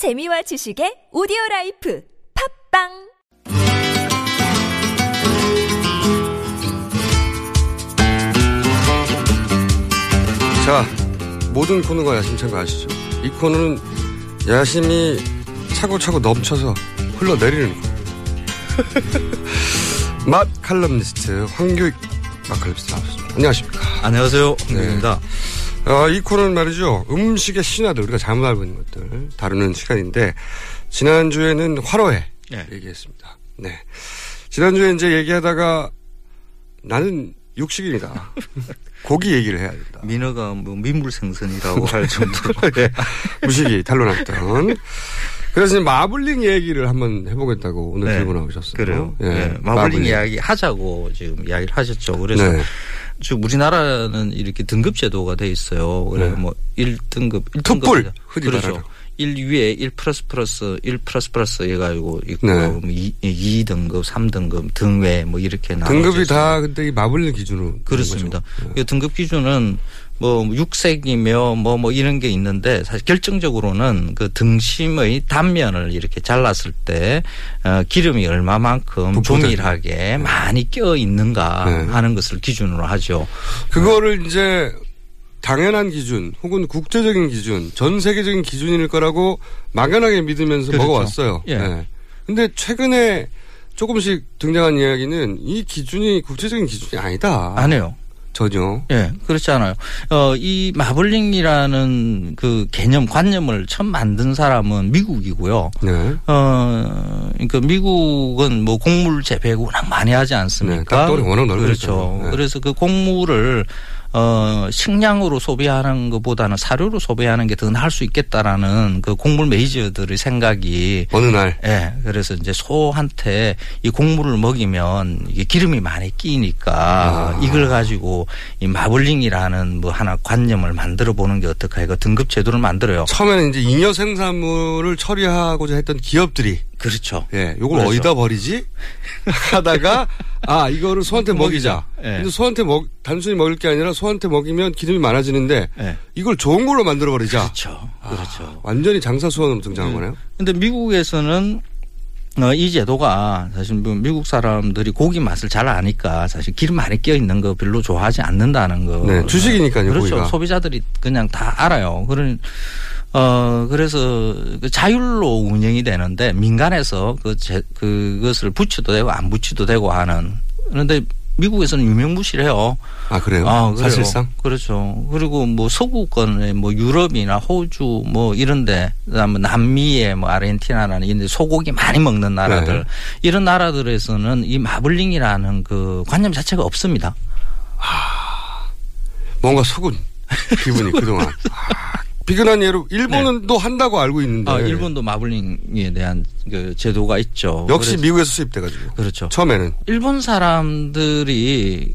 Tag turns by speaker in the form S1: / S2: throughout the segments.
S1: 재미와 지식의 오디오 라이프 팟빵
S2: 자, 모든 코너가 야심찬 거 아시죠? 이 코너는 야심이 차고차고 넘쳐서 흘러내리는 거. 맛 칼럼니스트 황교익 맛 칼럼니스트 나오셨습니다. 안녕하십니까.
S3: 안녕하세요. 황교익입니다.
S2: 어, 이 코너는 말이죠. 음식의 신화들, 우리가 잘못 알고 있는 것들 다루는 시간인데, 지난주에는 화로회
S3: 네.
S2: 얘기했습니다. 네. 지난주에 이제 얘기하다가 나는 육식인이다. 고기 얘기를 해야 된다.
S3: 민어가 뭐 민물생선이라고 할 정도로.
S2: 예. 무식이 탄론했던. 그래서 마블링 얘기를 한번 해보겠다고 오늘
S3: 네.
S2: 들고 나오셨어요.
S3: 그래요.
S2: 예.
S3: 네. 마블링 이야기 하자고 지금 이야기를 하셨죠. 그래서
S2: 네.
S3: 지금 우리나라는 이렇게 등급 제도가 돼 있어요. 그래
S2: 네.
S3: 뭐 1등급, 1등급.
S2: 특불, 흔히
S3: 그렇죠.
S2: 말하는.
S3: 1 위에 1 플러스 플러스 1 플러스 플러스 해가지고 있고
S2: 네.
S3: 뭐 2, 2등급, 3등급, 등외 뭐 이렇게 나눠져
S2: 등급이. 다 근데 이 마블링 기준으로.
S3: 그렇습니다.
S2: 거죠.
S3: 그 등급 기준은 뭐 육색이며 뭐뭐 이런 게 있는데 사실 결정적으로는 그 등심의 단면을 이렇게 잘랐을 때 어, 기름이 얼마만큼
S2: 부풀어져
S3: 조밀하게 많이 껴 있는가
S2: 네.
S3: 하는 것을 기준으로 하죠.
S2: 그거를 이제 당연한 기준 혹은 국제적인 기준, 전 세계적인 기준일 거라고 막연하게 믿으면서
S3: 그렇죠.
S2: 먹어왔어요.
S3: 예.
S2: 네. 근데 최근에 조금씩 등장한 이야기는 이 기준이 국제적인 기준이 아니다.
S3: 안 해요.
S2: 전혀.
S3: 예, 그렇지 않아요. 어, 이 마블링이라는 그 개념, 관념을 처음 만든 사람은 미국이고요.
S2: 네.
S3: 어, 그러니까 미국은 뭐 곡물 재배 워낙 많이 하지 않습니까?
S2: 네, 땅덩어리 워낙 넓으니까요.
S3: 그렇죠.
S2: 네.
S3: 그래서 그 곡물을 어, 식량으로 소비하는 것보다는 사료로 소비하는 게 더 나을 수 있겠다라는 그 곡물 메이저들의 생각이
S2: 어느 날.
S3: 예, 그래서 이제 소한테 이 곡물을 먹이면 이게 기름이 많이 끼니까
S2: 아.
S3: 이걸 가지고 이 마블링이라는 뭐 하나 관념을 만들어 보는 게 어떨까 이거 등급 제도를 만들어요.
S2: 처음에는 이제 잉여 생산물을 처리하고자 했던 기업들이
S3: 그렇죠.
S2: 예, 요걸
S3: 그렇죠.
S2: 어디다 버리지? 하다가 아, 이거를 소한테 먹이자.
S3: 예.
S2: 근데 소한테 먹 단순히 먹일 게 아니라 소한테 먹이면 기름이 많아지는데
S3: 예.
S2: 이걸 좋은 걸로 만들어 버리자.
S3: 그렇죠. 그렇죠.
S2: 완전히 장사 수원으로 등장한 거네요.
S3: 근데 미국에서는 어, 이 제도가 사실 뭐 미국 사람들이 고기 맛을 잘 아니까 사실 기름 많이 껴 있는 거 별로 좋아하지 않는다는 거.
S2: 네, 주식이니까요,
S3: 그렇죠.
S2: 고기가.
S3: 소비자들이 그냥 다 알아요. 그런 어 그래서 그 자율로 운영이 되는데 민간에서 그 제, 그것을 붙여도 되고 안 붙여도 되고 하는 그런데 미국에서는 유명무실해요.
S2: 아, 그래요?
S3: 아, 그래요.
S2: 사실상?
S3: 그렇죠. 그리고 뭐 서구권에 뭐 유럽이나 호주 뭐 이런데 그다음에 남미에 뭐 아르헨티나라는 이런 데 소고기 많이 먹는 나라들
S2: 네.
S3: 이런 나라들에서는 이 마블링이라는 그 관념 자체가 없습니다.
S2: 뭔가 속은 기분이 그동안. 아, 비근한 예로 일본은 또 한다고 알고 있는데.
S3: 네. 아, 일본도 마블링에 대한 그 제도가 있죠.
S2: 역시 미국에서 수입돼가지고.
S3: 그렇죠.
S2: 처음에는.
S3: 일본 사람들이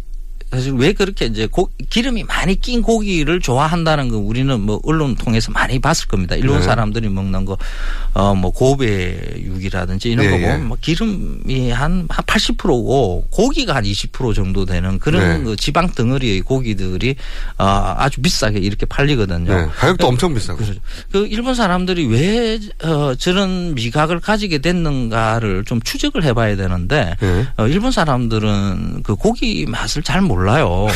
S3: 사실 왜 그렇게 이제 고, 기름이 많이 낀 고기를 좋아한다는 거 우리는 뭐 언론 통해서 많이 봤을 겁니다. 일본
S2: 네.
S3: 사람들이 먹는 거, 어, 뭐 고베 육이라든지 이런
S2: 예,
S3: 거
S2: 예.
S3: 보면 뭐 기름이 한, 한 80%고 고기가 한 20% 정도 되는 그런
S2: 네.
S3: 그 지방 덩어리의 고기들이 어, 아주 비싸게 이렇게 팔리거든요.
S2: 네, 가격도 엄청 비싸고.
S3: 그렇죠. 그 일본 사람들이 왜 어, 저런 미각을 가지게 됐는가를 좀 추적을 해봐야 되는데
S2: 네.
S3: 어, 일본 사람들은 그 고기 맛을 잘 몰라 요.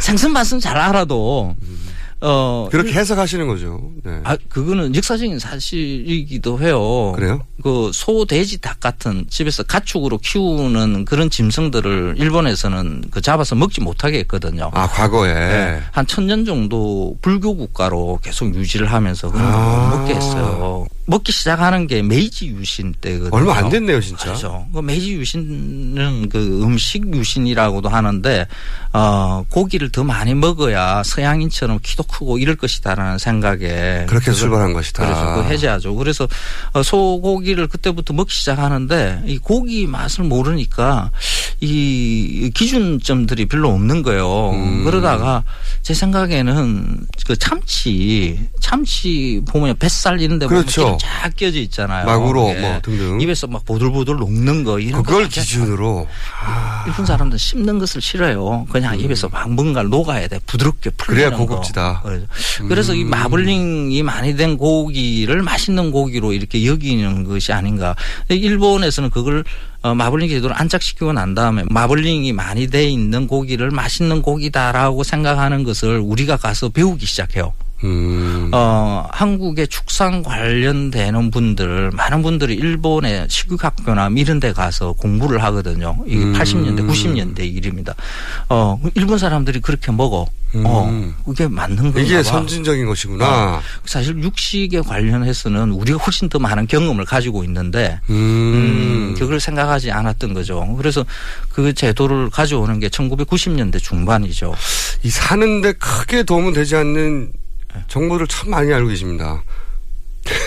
S3: 생선 맛은 잘 알아도 어
S2: 그렇게 해석하시는 거죠. 네.
S3: 아 그거는 역사적인 사실이기도 해요.
S2: 그래요?
S3: 그 소, 돼지, 닭 같은 집에서 가축으로 키우는 그런 짐승들을 일본에서는 그 잡아서 먹지 못하게 했거든요.
S2: 아, 과거에.
S3: 네. 한 천 년 정도 불교 국가로 계속 유지를 하면서 그런 걸
S2: 아.
S3: 못 먹게 했어요. 먹기 시작하는 게 메이지 유신 때거든요.
S2: 얼마 안 됐네요, 진짜.
S3: 그렇죠. 그 메이지 유신은 그 음식 유신이라고도 하는데 어 고기를 더 많이 먹어야 서양인처럼 키도 크고 이럴 것이다라는 생각에
S2: 그렇게 출발한 것이다.
S3: 그렇죠. 그 해제하죠. 그래서 어, 소고기를 그때부터 먹기 시작하는데 이 고기 맛을 모르니까 이 기준점들이 별로 없는 거예요.
S2: 음.
S3: 그러다가 제 생각에는 그 참치, 참치 보면 뱃살 이런 데 보면
S2: 그렇죠.
S3: 기름 쫙 끼어져 있잖아요.
S2: マグロ
S3: 예.
S2: 뭐 등등.
S3: 입에서 막 보들보들 녹는 거 이런
S2: 그걸 기준으로
S3: 일본 사람들 씹는 것을 싫어해요. 그냥 입에서 막 뭔가 녹아야 돼. 부드럽게 풀리는
S2: 음. 그래야 고급지다.
S3: 거. 그래서, 그래서 이
S2: 음.
S3: 마블링이 많이 된 고기를 맛있는 고기로 이렇게 여기는 것이 아닌가. 일본에서는 그걸 어, 마블링 제도를 안착시키고 난 다음에 마블링이 많이 돼 있는 고기를 맛있는 고기다라고 생각하는 것을 우리가 가서 배우기 시작해요.
S2: 음.
S3: 어, 한국의 축산 관련되는 분들, 많은 분들이 일본의 식육학교나 이런 데 가서 공부를 하거든요. 이게
S2: 음.
S3: 80년대, 90년대 일입니다. 어, 일본 사람들이 그렇게 먹어. 어,
S2: 음.
S3: 그게 맞는 건가
S2: 이게
S3: 봐.
S2: 선진적인 것이구나.
S3: 사실 육식에 관련해서는 우리가 훨씬 더 많은 경험을 가지고 있는데
S2: 음.
S3: 음, 그걸 생각하지 않았던 거죠. 그래서 그 제도를 가져오는 게 1990년대 중반이죠.
S2: 이 사는데 크게 도움은 되지 않는 정보를 참 많이 알고 계십니다.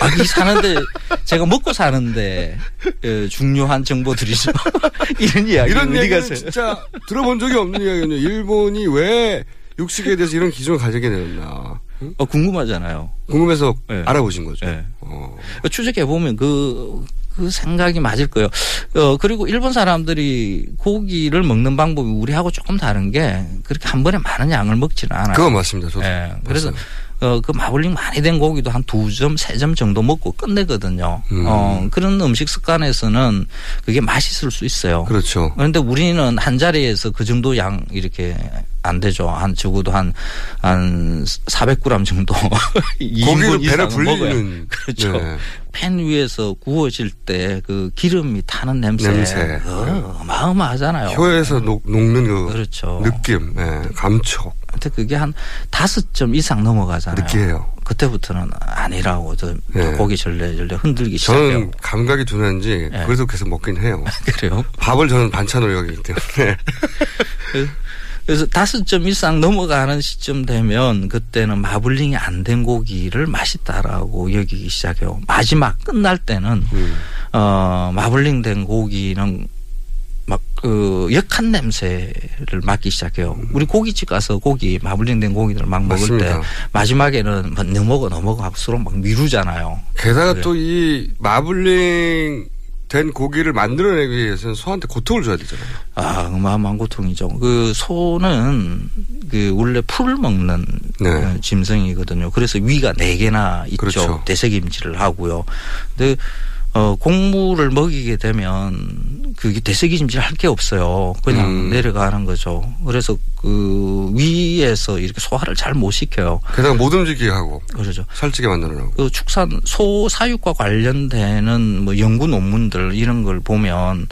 S3: 아, 이 사는데 제가 먹고 사는데 예, 중요한 정보들이죠. 이런 이야기
S2: 이런
S3: 가서
S2: 진짜 들어본 적이 없는 이야기거든요. 일본이 왜 육식에 대해서 이런 기준을 가지게 되었나. 응?
S3: 어, 궁금하잖아요.
S2: 궁금해서
S3: 네.
S2: 알아보신 거죠.
S3: 예.
S2: 어.
S3: 추적해 보면 그, 그 생각이 맞을 거예요. 어, 그리고 일본 사람들이 고기를 먹는 방법이 우리하고 조금 다른 게 그렇게 한 번에 많은 양을 먹지는 않아요.
S2: 그건 맞습니다. 저도.
S3: 예. 그래서
S2: 봤어요.
S3: 어, 그 마블링 많이 된 고기도 한 두 점, 세 점 정도 먹고 끝내거든요.
S2: 음.
S3: 어, 그런 음식 습관에서는 그게 맛있을 수 있어요.
S2: 그렇죠.
S3: 그런데 우리는 한 자리에서 그 정도 양 이렇게 안 되죠. 한 적어도 한, 한 400g 정도.
S2: 고기를
S3: 2인분
S2: 배를. 불리는.
S3: 그렇죠.
S2: 네.
S3: 팬 위에서 구워질 때 그 기름이 타는 냄새.
S2: 냄새.
S3: 어, 어마어마하잖아요.
S2: 혀에서 녹, 녹는 그
S3: 그렇죠.
S2: 느낌, 예, 감촉,
S3: 근데 그게 한 다섯 점 이상 넘어가잖아요.
S2: 느끼해요.
S3: 그때부터는 아니라고 저
S2: 네.
S3: 고기 절레절레 흔들기 시작해요.
S2: 저는 감각이 둔한지
S3: 네.
S2: 그래서 계속 먹긴 해요.
S3: 그래요.
S2: 밥을 저는 반찬으로 여기기 때문에.
S3: 그래서 다섯 점 이상 넘어가는 시점 되면 그때는 마블링이 안 된 고기를 맛있다라고 여기기 시작해요. 마지막 끝날 때는
S2: 음.
S3: 어 마블링 된 고기는 막 그 역한 냄새를 맡기 시작해요. 우리 고깃집 가서 고기 마블링 된 고기들 막 먹을
S2: 맞습니다.
S3: 때 마지막에는 뭐 넘어가 넘어가 하고 서로 막 미루잖아요.
S2: 게다가
S3: 그래요.
S2: 또이 마블링 된 고기를 만들어내기 위해서는 소한테 고통을 줘야 되잖아요.
S3: 아, 어마어마한 고통이죠. 그 소는 그 원래 풀을 먹는
S2: 네.
S3: 그 짐승이거든요. 그래서 위가 네 개나 있죠.
S2: 그렇죠.
S3: 대세김질을 하고요. 근데 어 곡물을 먹이게 되면 그게 대세김질 할 게 없어요. 그냥
S2: 음.
S3: 내려가는 거죠. 그래서 그 위에서 이렇게 소화를 잘 못 시켜요.
S2: 게다가 못 움직이게 하고
S3: 그러죠.
S2: 살찌게 만들어놓고.
S3: 그 축산 소 사육과 관련되는 뭐 연구 논문들 이런 걸 보면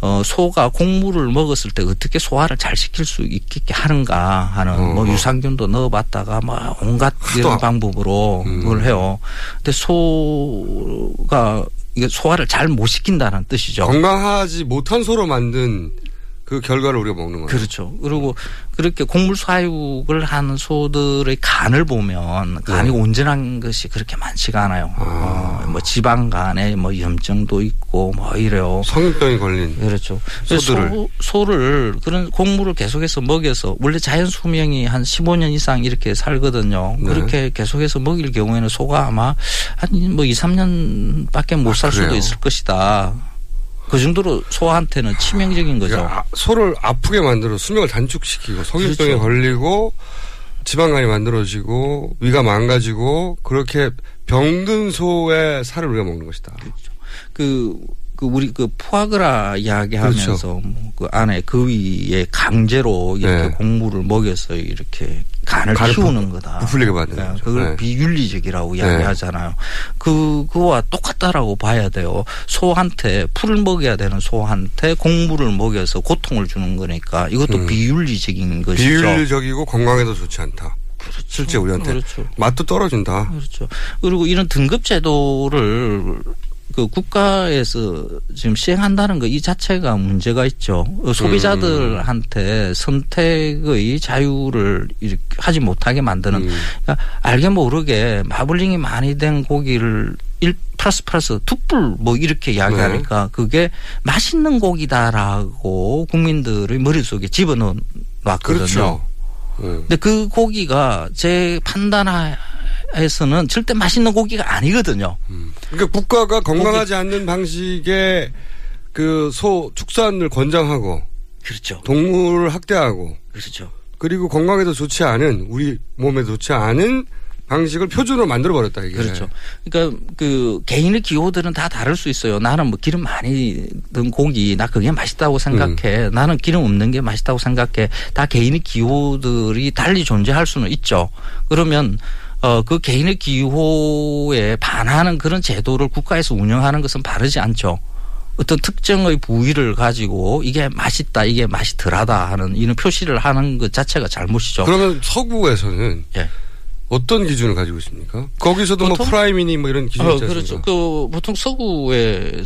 S3: 어 소가 곡물을 먹었을 때 어떻게 소화를 잘 시킬 수 있게 하는가 하는 뭐
S2: 어허.
S3: 유산균도 넣어봤다가 뭐 온갖
S2: 하도
S3: 이런
S2: 아-
S3: 방법으로
S2: 음.
S3: 그걸 해요. 근데 소가 이게 소화를 잘 못 시킨다는 뜻이죠.
S2: 건강하지 못한 소로 만든 그 결과를 우리가 먹는 거예요.
S3: 그렇죠. 그리고 그렇게 곡물 사육을 하는 소들의 간을 보면 간이
S2: 네.
S3: 온전한 것이 그렇게 많지가 않아요.
S2: 아.
S3: 어, 뭐 지방 간에 뭐 염증도 있고 뭐 이래요.
S2: 성인병이 걸린
S3: 그렇죠.
S2: 소들을.
S3: 소, 소를 그런 곡물을 계속해서 먹여서 원래 자연 수명이 한 15년 이상 이렇게 살거든요.
S2: 네.
S3: 그렇게 계속해서 먹일 경우에는 소가 아마 한 뭐 2, 3년밖에 못살
S2: 아,
S3: 수도? 있을 것이다. 그 정도로 소한테는 치명적인 거죠.
S2: 그러니까 아, 소를 아프게 만들어 수명을 단축시키고 성인병에
S3: 그렇죠.
S2: 걸리고 지방간이 만들어지고 위가 망가지고 그렇게 병든 소의 살을 우리가 먹는 것이다.
S3: 그, 그 우리 그 푸아그라 이야기하면서
S2: 그렇죠.
S3: 뭐그 안에 그 위에 강제로 이렇게
S2: 네.
S3: 곡물을 먹여서 이렇게 간을
S2: 간을
S3: 키우는 거다.
S2: 부풀리게 만드는
S3: 네. 그걸
S2: 네.
S3: 비윤리적이라고
S2: 네.
S3: 이야기하잖아요. 그 그와 똑같다라고 봐야 돼요. 소한테 풀을 먹여야 되는 소한테 곡물을 먹여서 고통을 주는 거니까 이것도
S2: 음.
S3: 비윤리적인 것이죠.
S2: 비윤리적이고 건강에도 좋지 않다. 실제 우리한테
S3: 그렇죠.
S2: 맛도 떨어진다.
S3: 그렇죠. 그리고 이런 등급 제도를 그 국가에서 지금 시행한다는 거 이 자체가 문제가 있죠. 어, 소비자들한테 선택의 자유를 이렇게 하지 못하게 만드는
S2: 음.
S3: 그러니까 알게 모르게 마블링이 많이 된 고기를 일 플러스 플러스 툭불 뭐 이렇게 이야기하니까
S2: 네.
S3: 그게 맛있는 고기다라고 국민들의 머릿속에 집어넣어 놨거든요.
S2: 그렇죠. 네.
S3: 근데 그 고기가 제 판단하에 서는 절대 맛있는 고기가 아니거든요.
S2: 그러니까 국가가 건강하지 않는 방식의 그 소 축산을 권장하고
S3: 그렇죠.
S2: 동물을 학대하고
S3: 그렇죠.
S2: 그리고 건강에도 좋지 않은 우리 몸에도 좋지 않은 방식을 표준으로 만들어 버렸다 이게.
S3: 그렇죠. 그러니까 그 개인의 기호들은 다 다를 수 있어요. 나는 뭐 기름 많이 든 고기 나 그게 맛있다고 생각해. 나는 기름 없는 게 맛있다고 생각해. 다 개인의 기호들이 달리 존재할 수는 있죠. 그러면 어 그 개인의 기호에 반하는 그런 제도를 국가에서 운영하는 것은 바르지 않죠. 어떤 특정의 부위를 가지고 이게 맛있다, 이게 맛이 덜하다 하는 이런 표시를 하는 것 자체가 잘못이죠.
S2: 그러면 서구에서는
S3: 예.
S2: 어떤 기준을 가지고 있습니까? 거기서도 뭐 prime이니 뭐 이런 기준이
S3: 어,
S2: 있지
S3: 그렇죠. 그 보통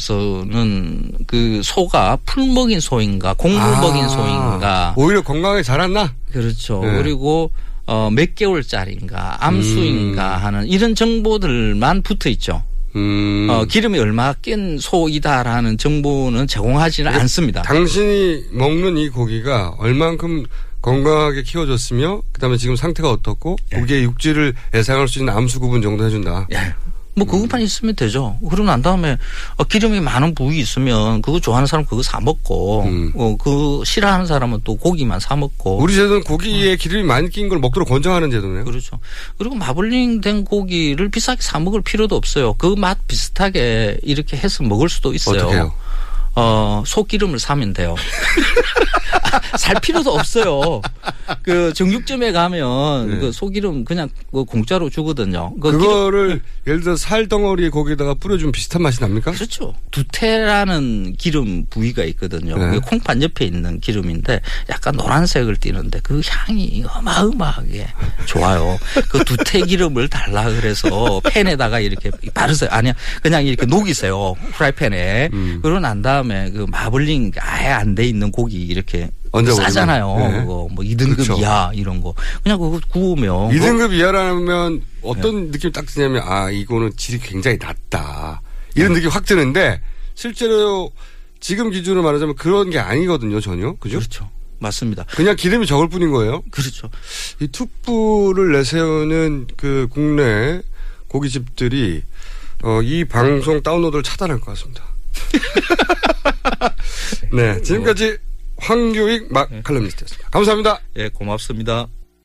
S3: 서구에서는 그 소가 풀 먹인 소인가 곡물
S2: 아,
S3: 먹인 소인가
S2: 오히려 건강에 자랐나?
S3: 그렇죠.
S2: 네.
S3: 그리고 어, 몇 개월짜리인가 암수인가
S2: 음.
S3: 하는 이런 정보들만 붙어 있죠.
S2: 음.
S3: 어, 기름이 얼마 낀 소이다라는 정보는 제공하지는 않습니다.
S2: 당신이 먹는 이 고기가 얼만큼 건강하게 키워졌으며 그다음에 지금 상태가 어떻고 고기의 육질을 예상할 수 있는 암수 구분 정도 해준다.
S3: 예. 뭐 그것만 있으면 되죠. 그러고 난 다음에 어, 기름이 많은 부위 있으면 그거 좋아하는 사람 그거 사 먹고
S2: 음.
S3: 어, 그 싫어하는 사람은 또 고기만 사 먹고
S2: 우리 제도는 고기에 기름이 많이 낀 걸 먹도록 권장하는 제도네요.
S3: 그렇죠. 그리고 마블링 된 고기를 비싸게 사 먹을 필요도 없어요. 그 맛 비슷하게 이렇게 해서 먹을 수도 있어요.
S2: 어떻게 해요?
S3: 어, 소기름을 사면 돼요. 살 필요도 없어요. 그 정육점에 가면
S2: 네.
S3: 그 소기름 그냥 그 공짜로 주거든요. 그 기름-
S2: 그거를 예를 들어 살 덩어리 거기다가 뿌려주면 비슷한 맛이 납니까?
S3: 그렇죠. 두테라는 기름 부위가 있거든요.
S2: 네.
S3: 콩팥 옆에 있는 기름인데 약간 노란색을 띠는데 그 향이 어마어마하게 좋아요. 그 두테 기름을 달라 그래서 팬에다가 이렇게 바르세요. 아니야. 그냥 이렇게 녹이세요. 프라이팬에.
S2: 음.
S3: 그러고 난 다음 에 그 마블링 아예 안 돼 있는 고기 이렇게
S2: 얹어버리면.
S3: 싸잖아요.
S2: 네.
S3: 그거 뭐 2등급
S2: 그렇죠.
S3: 이하 이런 거. 그냥 그거 구우면
S2: 2등급 이하라면 어떤
S3: 네.
S2: 느낌이 딱 드냐면 아 이거는 질이 굉장히 낮다 이런 느낌이 확 드는데 실제로 지금 기준으로 말하자면 그런 게 아니거든요 전혀 그죠?
S3: 그렇죠. 맞습니다.
S2: 그냥 기름이 적을 뿐인 거예요.
S3: 그렇죠.
S2: 이 툭불을 내세우는 그 국내 고깃집들이 어, 이 방송 다운로드를 차단할 것 같습니다. 네, 지금까지 황교익 막 칼럼니스트였습니다. 감사합니다.
S3: 예, 고맙습니다.